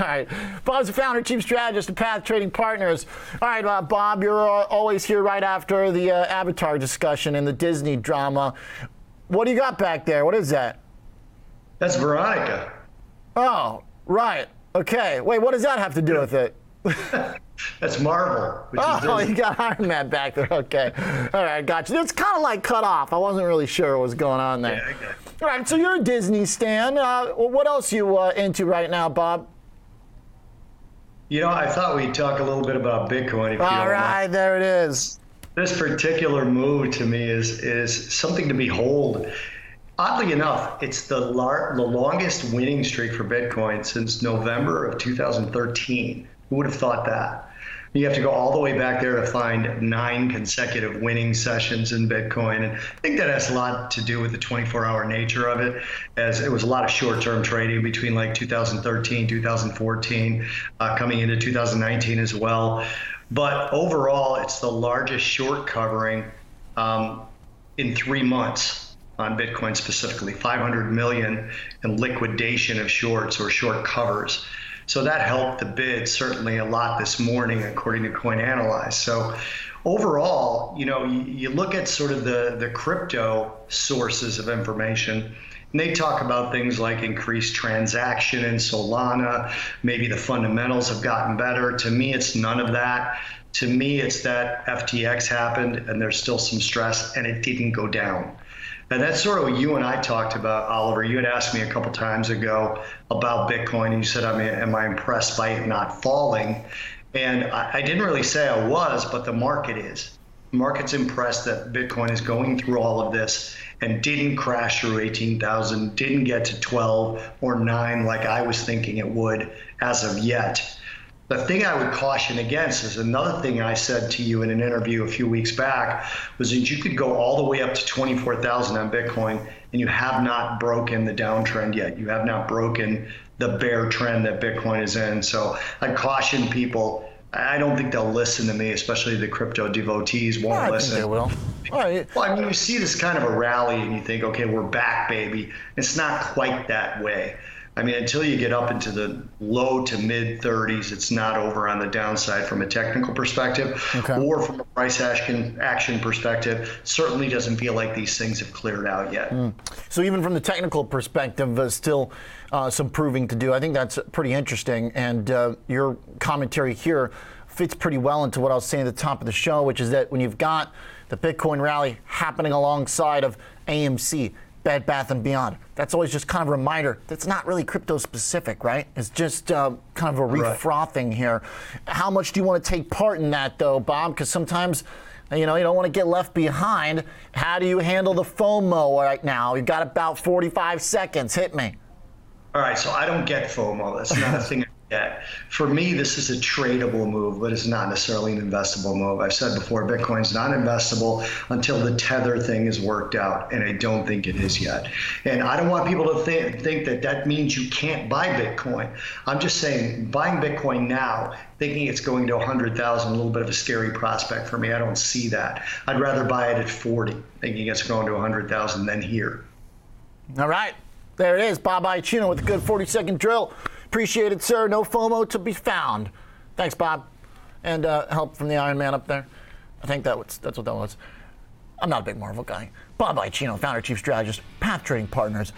All right. Bob's the founder, chief strategist of Path Trading Partners. All right, uh, Bob, you're uh, always here right after the uh, Avatar discussion and the Disney drama. What do you got back there? What is that? That's Veronica. Oh, right. Okay. Wait, what does that have to do with it? That's Marvel. oh, you got Iron Man back there. Okay. All right, got you. It's kind of like cut off. I wasn't really sure what was going on there. Yeah. All right, so you're a Disney stan. Uh, what else you uh, into right now, Bob? You know, I thought we'd talk a little bit about Bitcoin. If you All right, mind. there it is. This particular move to me is is something to behold. Oddly enough, it's the lar- the longest winning streak for Bitcoin since November of 2013. Who would have thought that? You have to go all the way back there to find nine consecutive winning sessions in Bitcoin. And I think that has a lot to do with the 24 hour nature of it, as it was a lot of short term trading between like 2013, 2014, uh, coming into 2019 as well. But overall, it's the largest short covering um, in three months on Bitcoin specifically 500 million in liquidation of shorts or short covers. So that helped the bid certainly a lot this morning, according to Coinalyze. So overall, you know, you, you look at sort of the, the crypto sources of information. And they talk about things like increased transaction in Solana. Maybe the fundamentals have gotten better. To me, it's none of that. To me, it's that FTX happened and there's still some stress and it didn't go down. And that's sort of what you and I talked about, Oliver. You had asked me a couple times ago about Bitcoin, and you said, I mean, am I impressed by it not falling? And I, I didn't really say I was, but the market is. The market's impressed that Bitcoin is going through all of this and didn't crash through 18,000, didn't get to 12 or 9 like I was thinking it would as of yet. The thing I would caution against is another thing I said to you in an interview a few weeks back was that you could go all the way up to 24,000 on Bitcoin and you have not broken the downtrend yet. You have not broken the bear trend that Bitcoin is in. So I caution people. I don't think they'll listen to me, especially the crypto devotees won't I listen. they will. All right. Well, I mean, you see this kind of a rally and you think, okay, we're back, baby. It's not quite that way. I mean, until you get up into the low to mid 30s, it's not over on the downside from a technical perspective Okay. or from a price action, action perspective. Certainly doesn't feel like these things have cleared out yet. So even from the technical perspective, uh, still uh, some proving to do. I think that's pretty interesting, and uh, your commentary here fits pretty well into what I was saying at the top of the show, which is that when you've got the Bitcoin rally happening alongside of AMC. Bed Bath and Beyond. That's always just kind of a reminder that's not really crypto specific, right? It's just uh, kind of a Right. refrothing here. How much do you want to take part in that, though, Bob? Because sometimes, you know, you don't want to get left behind. How do you handle the FOMO right now? You've got about 45 seconds. Hit me. All right, so I don't get FOMO. That's not a thing Get. For me, this is a tradable move, but it's not necessarily an investable move. I've said before, Bitcoin's not investable until the tether thing is worked out, and I don't think it is yet. And I don't want people to think, think that that means you can't buy Bitcoin. I'm just saying, buying Bitcoin now, thinking it's going to 100,000, a little bit of a scary prospect for me. I don't see that. I'd rather buy it at 40, thinking it's going to 100,000 than here. All right. There it is. Bob Iaccino with a good 40 second drill. Appreciate it, sir. No FOMO to be found. Thanks, Bob. And uh, help from the Iron Man up there. I think that was, that's what that was. I'm not a big Marvel guy. Bob Iaccino, founder, chief strategist, Path Trading Partners.